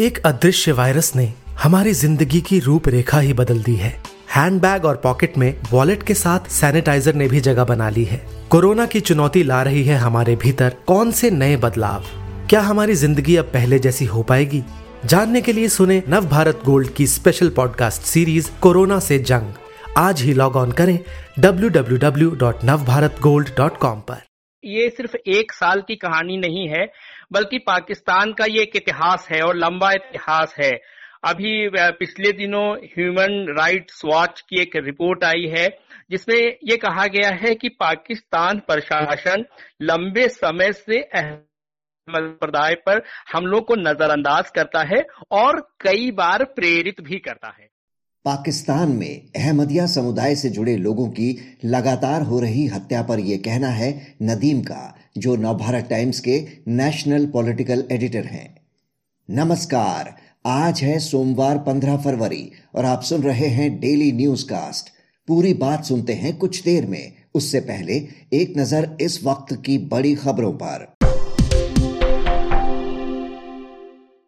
एक अदृश्य वायरस ने हमारी ज़िंदगी की रूपरेखा ही बदल दी है। हैंडबैग और पॉकेट में वॉलेट के साथ सैनिटाइजर ने भी जगह बना ली है। कोरोना की चुनौती ला रही है हमारे भीतर कौन से नए बदलाव? क्या हमारी ज़िंदगी अब पहले जैसी हो पाएगी? जानने के लिए सुने नव भारत गोल्ड की स्पेशल पॉडकास्ट सीरीज़ कोरोना से जंग। आज ही लॉग ऑन करें www.navbharatgold.com पर। ये सिर्फ़ एक साल की कहानी नहीं है बल्कि पाकिस्तान का ये एक इतिहास है और लंबा इतिहास है। अभी पिछले दिनों ह्यूमन राइट्स वॉच की एक रिपोर्ट आई है, जिसमें ये कहा गया है कि पाकिस्तान प्रशासन लंबे समय से संप्रदाय पर हमलों को नजरअंदाज करता है और कई बार प्रेरित भी करता है। पाकिस्तान में अहमदिया समुदाय से जुड़े लोगों की लगातार हो रही हत्या पर यह कहना है नदीम का जो नवभारत टाइम्स के नेशनल पॉलिटिकल एडिटर हैं। नमस्कार, आज है सोमवार 15 फरवरी और आप सुन रहे हैं डेली न्यूज़ कास्ट पूरी बात सुनते हैं कुछ देर में। उससे पहले एक नज़र इस वक्त की बड़ी खबरों पर।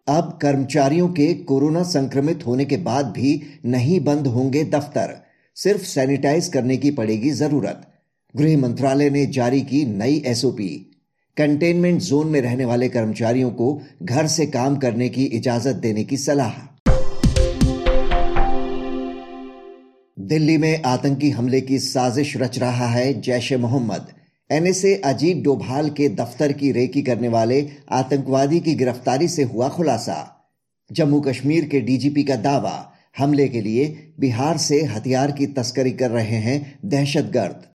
अब कर्मचारियों के कोरोना संक्रमित होने के बाद भी नहीं बंद होंगे दफ्तर। सिर्फ़ सैनिटाइज करने की पड़ेगी ज़रूरत। गृह मंत्रालय ने जारी की नई एसओपी कंटेनमेंट जोन में रहने वाले कर्मचारियों को घर से काम करने की इजाज़त देने की सलाह। दिल्ली में आतंकी हमले की साजिश रच रहा है जैश ए मोहम्मद। एनएसए अजीत डोभाल के दफ्तर की रेकी करने वाले आतंकवादी की गिरफ्तारी से हुआ खुलासा। जम्मू कश्मीर के डीजीपी का दावा, हमले के लिए बिहार से हथियार की तस्करी कर रहे हैं दहशतगर्द।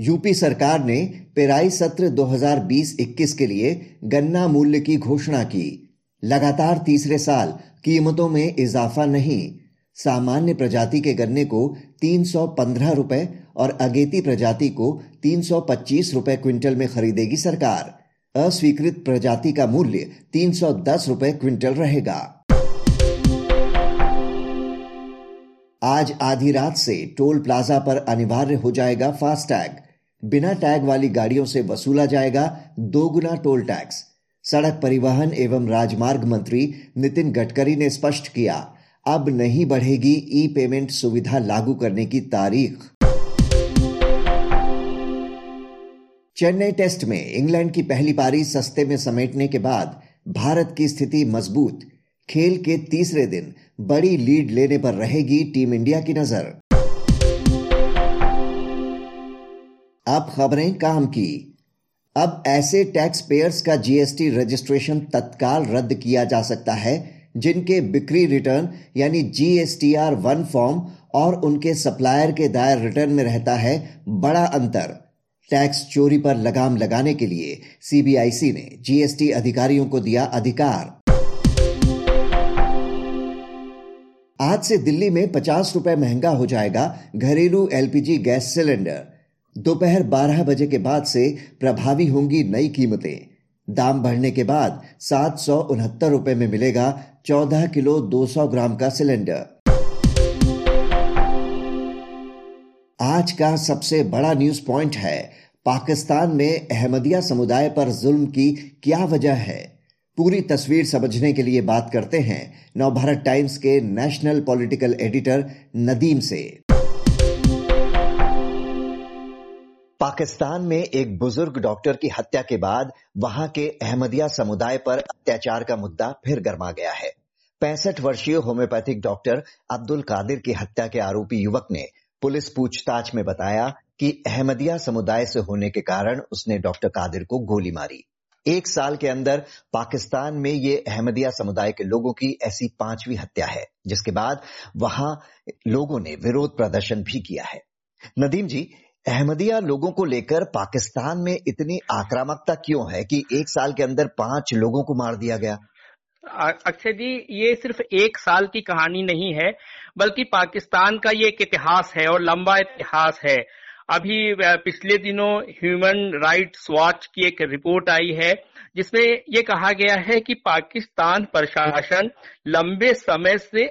यूपी सरकार ने पेराई सत्र 2020-21 के लिए गन्ना मूल्य की घोषणा की। लगातार तीसरे साल कीमतों में इजाफा नहीं। सामान्य प्रजाति के गन्ने को 315 रुपए और अगेती प्रजाति को 325 रुपए क्विंटल में खरीदेगी सरकार। अस्वीकृत प्रजाति का मूल्य 310 रुपए क्विंटल रहेगा। आज आधी रात से टोल प्लाजा पर अनिवार्य हो जाएगा फास्टैग। बिना टैग वाली गाड़ियों से वसूला जाएगा दोगुना टोल टैक्स। सड़क परिवहन एवं राजमार्ग मंत्री नितिन गडकरी ने स्पष्ट किया, अब नहीं बढ़ेगी ई पेमेंट सुविधा लागू करने की तारीख। चेन्नई टेस्ट में इंग्लैंड की पहली पारी सस्ते में समेटने के बाद भारत की स्थिति मज़बूत। खेल के तीसरे दिन बड़ी लीड लेने पर रहेगी टीम इंडिया की नज़र। अब खबरें काम की। अब ऐसे टैक्स पेयर्स का जीएसटी रजिस्ट्रेशन तत्काल रद्द किया जा सकता है, जिनके बिक्री रिटर्न यानी जीएसटीआर वन फॉर्म और उनके सप्लायर के दायर रिटर्न में रहता है बड़ा अंतर। टैक्स चोरी पर लगाम लगाने के लिए सीबीआईसी ने जीएसटी अधिकारियों को दिया अधिकार। आज से दिल्ली में पचास रुपए महँगा हो जाएगा घरेलू एलपीजी गैस सिलेंडर। दोपहर 12 बजे के बाद से प्रभावी होंगी नई कीमतें। दाम बढ़ने के बाद सात सौ उनहत्तर रुपए में मिलेगा 14 किलो 200 ग्राम का सिलेंडर। आज का सबसे बड़ा न्यूज़ पॉइंट है, पाकिस्तान में अहमदिया समुदाय पर जुल्म की क्या वजह है? पूरी तस्वीर समझने के लिए बात करते हैं नवभारत टाइम्स के नेशनल पॉलिटिकल एडिटर नदीम से। पाकिस्तान में एक बुज़ुर्ग डॉक्टर की हत्या के बाद वहाँ के अहमदिया समुदाय पर अत्याचार का मुद्दा फिर गर्मा गया है। पैंसठ वर्षीय होम्योपैथिक डॉक्टर अब्दुल कादिर की हत्या के आरोपी युवक ने पुलिस पूछताछ में बताया कि अहमदिया समुदाय से होने के कारण उसने डॉक्टर कादिर को गोली मारी। एक साल के अंदर पाकिस्तान में ये अहमदिया समुदाय के लोगों की ऐसी पांचवी हत्या है, जिसके बाद वहाँ लोगों ने विरोध प्रदर्शन भी किया है। नदीम जी अहमदिया लोगों को लेकर पाकिस्तान में इतनी आक्रामकता क्यों है कि एक साल के अंदर पाँच लोगों को मार दिया गया? अक्षय जी, ये सिर्फ़ एक साल की कहानी नहीं है, बल्कि पाकिस्तान का ये एक इतिहास है और लंबा इतिहास है। अभी पिछले दिनों ह्यूमन राइट्स वॉच की एक रिपोर्ट आई है, जिसमें ये कहा गया है कि पाकिस्तान प्रशासन लंबे समय से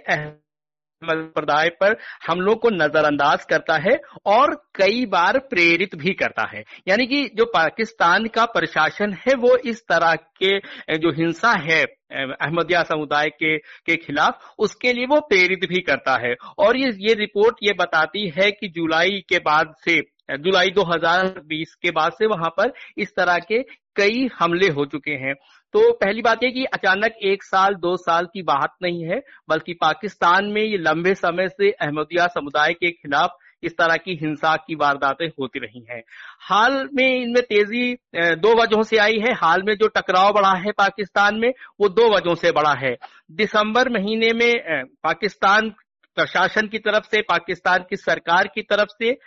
संप्रदाय पर हमलों को नजरअंदाज करता है और कई बार प्रेरित भी करता है। यानी कि जो पाकिस्तान का प्रशासन है, वो इस तरह के जो हिंसा है अहमदिया समुदाय के के खिलाफ, उसके लिए वो प्रेरित भी करता है। और ये ये रिपोर्ट ये बताती है कि जुलाई के बाद से जुलाई 2020 के बाद से वहाँ पर इस तरह के कई हमले हो चुके हैं। तो पहली बात यह कि अचानक एक साल, दो साल की बात नहीं है, बल्कि पाकिस्तान में ये लंबे समय से अहमदिया समुदाय के खिलाफ इस तरह की हिंसा की वारदातें होती रही हैं। हाल में इनमें तेज़ी दो वजहों से आई है। हाल में जो टकराव बढ़ा है पाकिस्तान में, वो दो वजहों से बढ़ा है। दिसंबर महीने में पाकिस्तान प्रशासन की तरफ़ से, पाकिस्तान की सरकार की तरफ़ से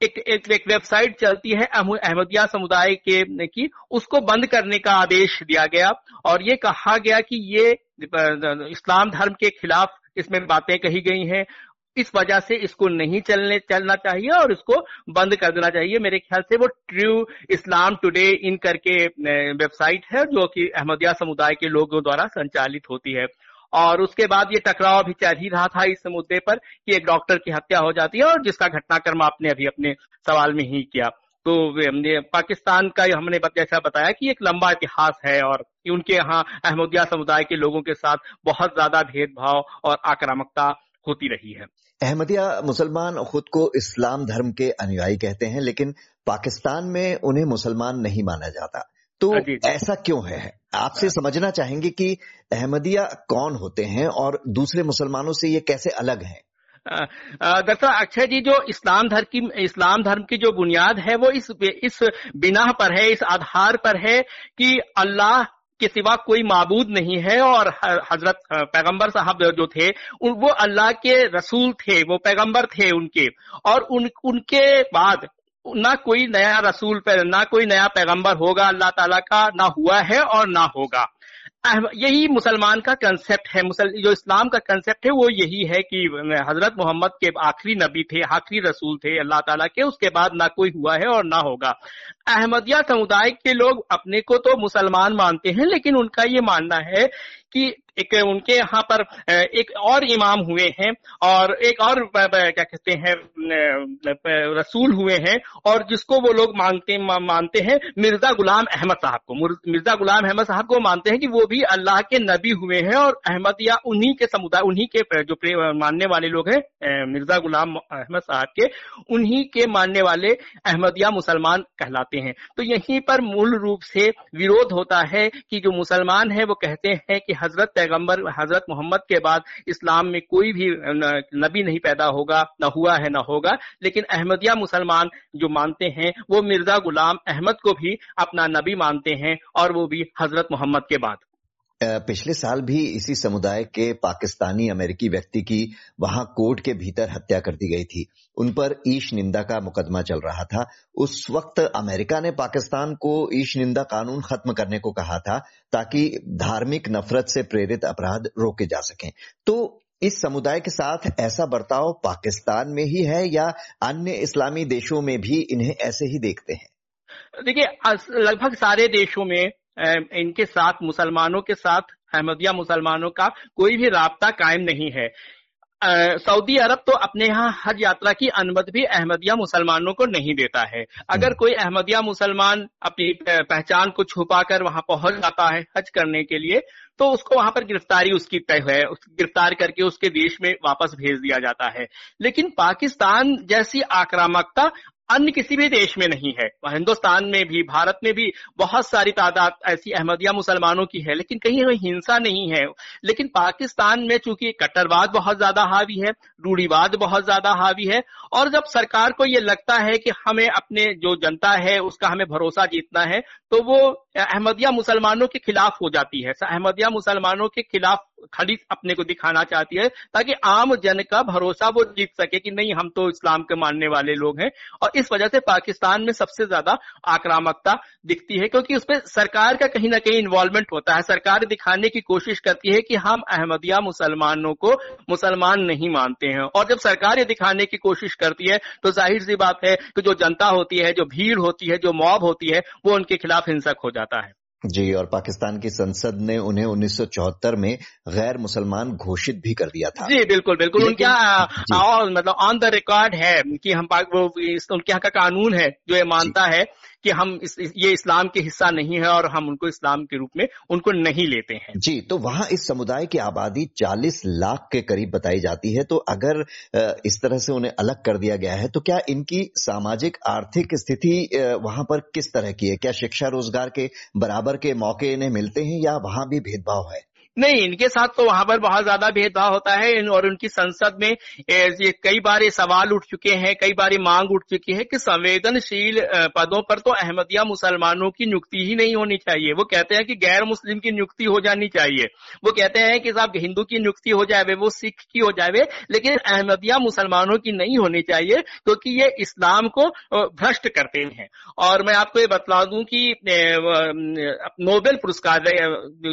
एक एक, एक वेबसाइट चलती है अहमदिया समुदाय के की उसको बंद करने का आदेश दिया गया और ये कहा गया कि ये इस्लाम धर्म के खिलाफ इसमें बातें कही गई हैं। इस वजह से इसको नहीं चलने चलना चाहिए और इसको बंद कर देना चाहिए। मेरे ख्याल से वो ट्रू इस्लाम टुडे इन करके वेबसाइट है जो कि अहमदिया समुदाय के लोगों द्वारा संचालित होती है। और उसके बाद ये टकराव अभी चल ही रहा था इस मुद्दे पर कि एक डॉक्टर की हत्या हो जाती है और जिसका घटनाक्रम आपने अभी अपने सवाल में ही किया। तो पाकिस्तान का हमने जैसा बताया कि एक लंबा इतिहास है और उनके यहाँ अहमदिया समुदाय के लोगों के साथ बहुत ज़्यादा भेदभाव और आक्रामकता होती रही है। अहमदिया मुसलमान खुद को इस्लाम धर्म के अनुयायी कहते हैं, लेकिन पाकिस्तान में उन्हें मुसलमान नहीं माना जाता। तो हाँ ऐसा क्यों है? आपसे समझना चाहेंगे कि अहमदिया कौन होते हैं और दूसरे मुसलमानों से ये कैसे अलग हैं? दरअसल अक्षय जी जो इस्लाम धर्म की इस्लाम धर्म की जो बुनियाद है वो इस इस बिना पर है इस आधार पर है कि अल्लाह के सिवा कोई माबूद नहीं है और हज़रत पैगंबर साहब जो थे वो अल्लाह के रसूल थे वो पैगंबर थे उनके। और उन उनके बाद ना कोई नया रसूल पे, ना कोई नया पैगंबर होगा, अल्लाह ताला का ना हुआ है और ना होगा। यही मुसलमान का कंसेप्ट है। मुसल, जो इस्लाम का कंसेप्ट है, वो यही है कि हज़रत मोहम्मद के आखिरी नबी थे, आखिरी रसूल थे अल्लाह ताला के, उसके बाद ना कोई हुआ है और ना होगा। अहमदिया समुदाय के लोग अपने को तो मुसलमान मानते हैं, लेकिन उनका ये मानना है कि एक उनके यहाँ पर एक और इमाम हुए हैं और एक और क्या कहते हैं रसूल हुए हैं और जिसको वो लोग मानते मानते हैं मिर्ज़ा गुलाम अहमद साहब को। मिर्ज़ा गुलाम अहमद साहब को मानते हैं कि वो भी अल्लाह के नबी हुए हैं और अहमदिया उन्हीं के समुदाय, उन्हीं के जो मानने वाले लोग हैं मिर्ज़ा गुलाम अहमद साहब के, उन्हीं के मानने वाले अहमदिया मुसलमान कहलाते हैं। तो यहीं पर मूल रूप से विरोध होता है कि जो मुसलमान है वो कहते हैं कि हज़रत पैगंबर हज़रत मोहम्मद के बाद इस्लाम में कोई भी नबी नहीं पैदा होगा, न हुआ है, न होगा। लेकिन अहमदिया मुसलमान जो मानते हैं, वो मिर्ज़ा गुलाम अहमद को भी अपना नबी मानते हैं और वो भी हज़रत मोहम्मद के बाद। पिछले साल भी इसी समुदाय के पाकिस्तानी अमेरिकी व्यक्ति की वहाँ कोर्ट के भीतर हत्या कर दी गई थी। उन पर ईश निंदा का मुकदमा चल रहा था। उस वक्त अमेरिका ने पाकिस्तान को ईश निंदा कानून खत्म करने को कहा था ताकि धार्मिक नफरत से प्रेरित अपराध रोके जा सकें। तो इस समुदाय के साथ ऐसा बर्ताव पाकिस्तान में ही है या अन्य इस्लामी देशों में भी इन्हें ऐसे ही देखते हैं? देखिए लगभग सारे देशों में इनके साथ मुसलमानों के साथ अहमदिया मुसलमानों का कोई भी रबता कायम नहीं है। सऊदी अरब तो अपने यहाँ हज यात्रा की अनुमति भी अहमदिया मुसलमानों को नहीं देता है। अगर हम्म। कोई अहमदिया मुसलमान अपनी पहचान को छुपाकर वहाँ पहुँच जाता है हज करने के लिए तो उसको वहाँ पर गिरफ्तारी उसकी तय है गिरफ़्तार करके उसके देश में वापस भेज दिया जाता है। लेकिन पाकिस्तान जैसी आक्रामकता अन्य किसी भी देश में नहीं है। हिंदुस्तान में भी, भारत में भी बहुत सारी तादाद ऐसी अहमदिया मुसलमानों की है, लेकिन कहीं कहीं हिंसा नहीं है। लेकिन पाकिस्तान में चूँकि कट्टरवाद बहुत ज़्यादा हावी है, रूढ़ीवाद बहुत ज़्यादा हावी है, और जब सरकार को ये लगता है कि हमें अपने जो जनता है, उसका हमें भरोसा जीतना है तो वो अहमदिया मुसलमानों के खिलाफ हो जाती है। अहमदिया मुसलमानों के खिलाफ खड़ी अपने को दिखाना चाहती है ताकि आम जन का भरोसा वो जीत सके कि नहीं, हम तो इस्लाम के मानने वाले लोग हैं। और इस वजह से पाकिस्तान में सबसे ज़्यादा आक्रामकता दिखती है क्योंकि उसमें सरकार का कहीं ना कहीं इन्वॉल्वमेंट होता है। सरकार दिखाने की कोशिश करती है कि हम अहमदिया मुसलमानों को मुसलमान नहीं मानते हैं। और जब सरकार ये दिखाने की कोशिश करती है तो ज़ाहिर सी बात है कि जो जनता होती है, जो भीड़ होती है, जो मॉब होती है, वो उनके खिलाफ हिंसक हो जाता है। जी और पाकिस्तान की संसद ने उन्हें 1974 में गैर मुसलमान घोषित भी कर दिया था। जी बिल्कुल बिल्कुल। उनका मतलब ऑन द रिकॉर्ड है कि हम वो उनके यहाँ का कानून है जो ये मानता है। कि हम इस, ये इस्लाम के हिस्सा नहीं है और हम उनको इस्लाम के रूप में उनको नहीं लेते हैं। जी तो वहाँ इस समुदाय की आबादी 40 लाख के करीब बताई जाती है तो अगर इस तरह से उन्हें अलग कर दिया गया है तो क्या इनकी सामाजिक आर्थिक स्थिति वहाँ पर किस तरह की है? क्या शिक्षा रोज़गार के बराबर के मौके इन्हें मिलते हैं या वहाँ भी भेदभाव है? नहीं, इनके साथ तो वहाँ पर बहुत ज़्यादा भेदभाव होता है और उनकी संसद में ये कई बार ये सवाल उठ चुके हैं, कई बार ये मांग उठ चुकी है कि संवेदनशील पदों पर तो अहमदिया मुसलमानों की नियुक्ति ही नहीं होनी चाहिए। वो कहते हैं कि गैर मुस्लिम की नियुक्ति हो जानी चाहिए। वो कहते हैं कि साहब हिंदू की नियुक्ति हो जाए, वो सिख की हो जाए, लेकिन अहमदिया मुसलमानों की नहीं होनी चाहिए, क्योंकि तो ये इस्लाम को भ्रष्ट करते हैं। और मैं आपको ये बतला दूँ कि नोबेल पुरस्कार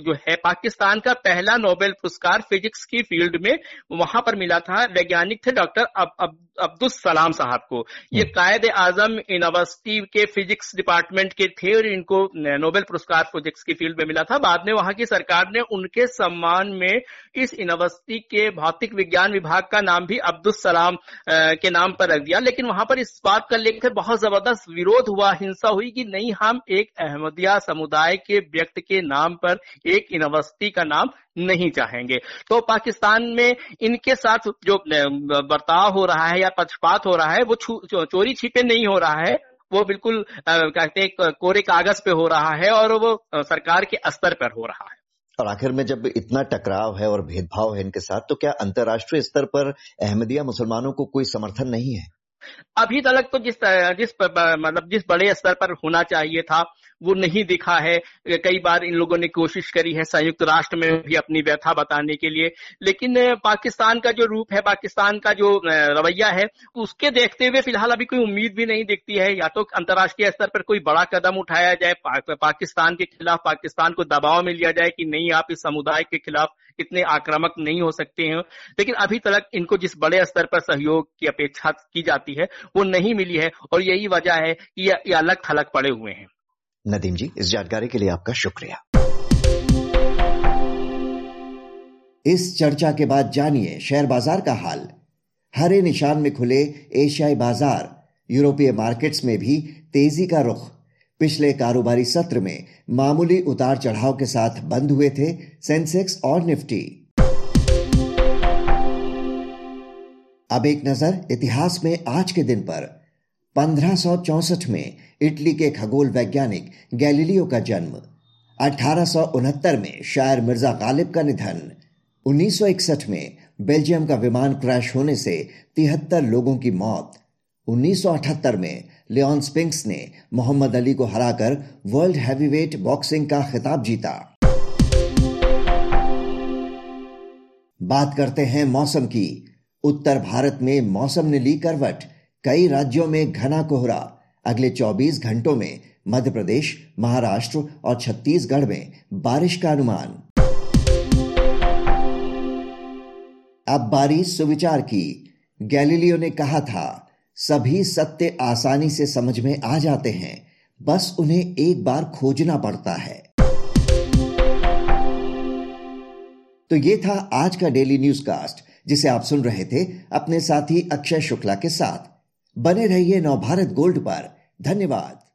जो है पाकिस्तान का का पहला नोबेल पुरस्कार फिजिक्स की फ़ील्ड में वहाँ पर मिला था। वैज्ञानिक थे डॉक्टर अब, अब, अब्दुल सलाम साहब को। ये हम्म। कायद आज़म यूनिवर्सिटी के फिजिक्स डिपार्टमेंट के थे और इनको नोबेल पुरस्कार फिजिक्स की फ़ील्ड में मिला था। बाद में वहाँ की सरकार ने उनके सम्मान में इस यूनिवर्सिटी के भौतिक विज्ञान विभाग का नाम भी अब्दुल सलाम के नाम पर रख दिया। लेकिन वहाँ पर इस बात का लेकर बहुत ज़बरदस्त विरोध हुआ हिंसा हुई कि नहीं हम एक अहमदिया समुदाय के व्यक्ति के नाम पर एक यूनिवर्सिटी का नाम नहीं चाहेंगे। तो पाकिस्तान में इनके साथ जो बर्ताव हो रहा है या पक्षपात हो रहा है, वो चोरी छिपे नहीं हो रहा है। वो बिल्कुल कहते हैं कोरे कागज़ पे हो रहा है और वो सरकार के स्तर पर हो रहा है। और आखिर में जब इतना टकराव है और भेदभाव है इनके साथ तो क्या अंतर्राष्ट्रीय स्तर पर अहमदिया मुसलमानों को कोई समर्थन नहीं है? अभी तक तो जिस जिस मतलब जिस बड़े स्तर पर होना चाहिए था वो नहीं दिखा है। कई बार इन लोगों ने कोशिश करी है संयुक्त राष्ट्र में भी अपनी व्यथा बताने के लिए। लेकिन पाकिस्तान का जो रूप है पाकिस्तान का जो रवैया है उसके देखते हुए फ़िलहाल अभी कोई उम्मीद भी नहीं दिखती है। या तो अंतर्राष्ट्रीय स्तर पर कोई बड़ा कदम उठाया जाए पा, पाकिस्तान के खिलाफ पाकिस्तान को दबाव में लिया जाए कि नहीं आप इस समुदाय के खिलाफ इतने आक्रामक नहीं हो सकते हैं। लेकिन अभी तक इनको जिस बड़े स्तर पर सहयोग की अपेक्षा की जाती है, वो नहीं मिली है और यही वजह है कि ये अलग थलग पड़े हुए हैं। नदीम जी, इस जानकारी के लिए आपका शुक्रिया। इस चर्चा के बाद जानिए शेयर बाज़ार का हाल। हरे निशान में खुले एशियाई बाज़ार, यूरोपीय मार्केट्स में भी तेज़ी का रुख। पिछले कारोबारी सत्र में मामूली उतार चढ़ाव के साथ बंद हुए थे सेंसेक्स और निफ्टी। अब एक नज़र इतिहास में आज के दिन पर। पंद्रह में इटली के खगोल वैज्ञानिक गैलीलियो का जन्म। अठारह सौ उनहत्तर में शायर मिर्ज़ा गालिब का निधन। 1961 में बेल्जियम का विमान क्रैश होने से तिहत्तर लोगों की मौत। 1978 में लियोन स्पिंक्स ने मोहम्मद अली को हराकर वर्ल्ड हैवीवेट बॉक्सिंग का खिताब जीता। बात करते हैं मौसम की। उत्तर भारत में मौसम ने ली करवट। कई राज्यों में घना कोहरा। अगले 24 घंटों में मध्य प्रदेश, महाराष्ट्र और छत्तीसगढ़ में बारिश का अनुमान। अब बारी सुविचार की। गैलीलियो ने कहा था सभी सत्य आसानी से समझ में आ जाते हैं। बस उन्हें एक बार खोजना पड़ता है। तो ये था आज का डेली न्यूज़ कास्ट जिसे आप सुन रहे थे अपने साथी अक्षय शुक्ला के साथ। बने रहिए नवभारत गोल्ड पर। धन्यवाद।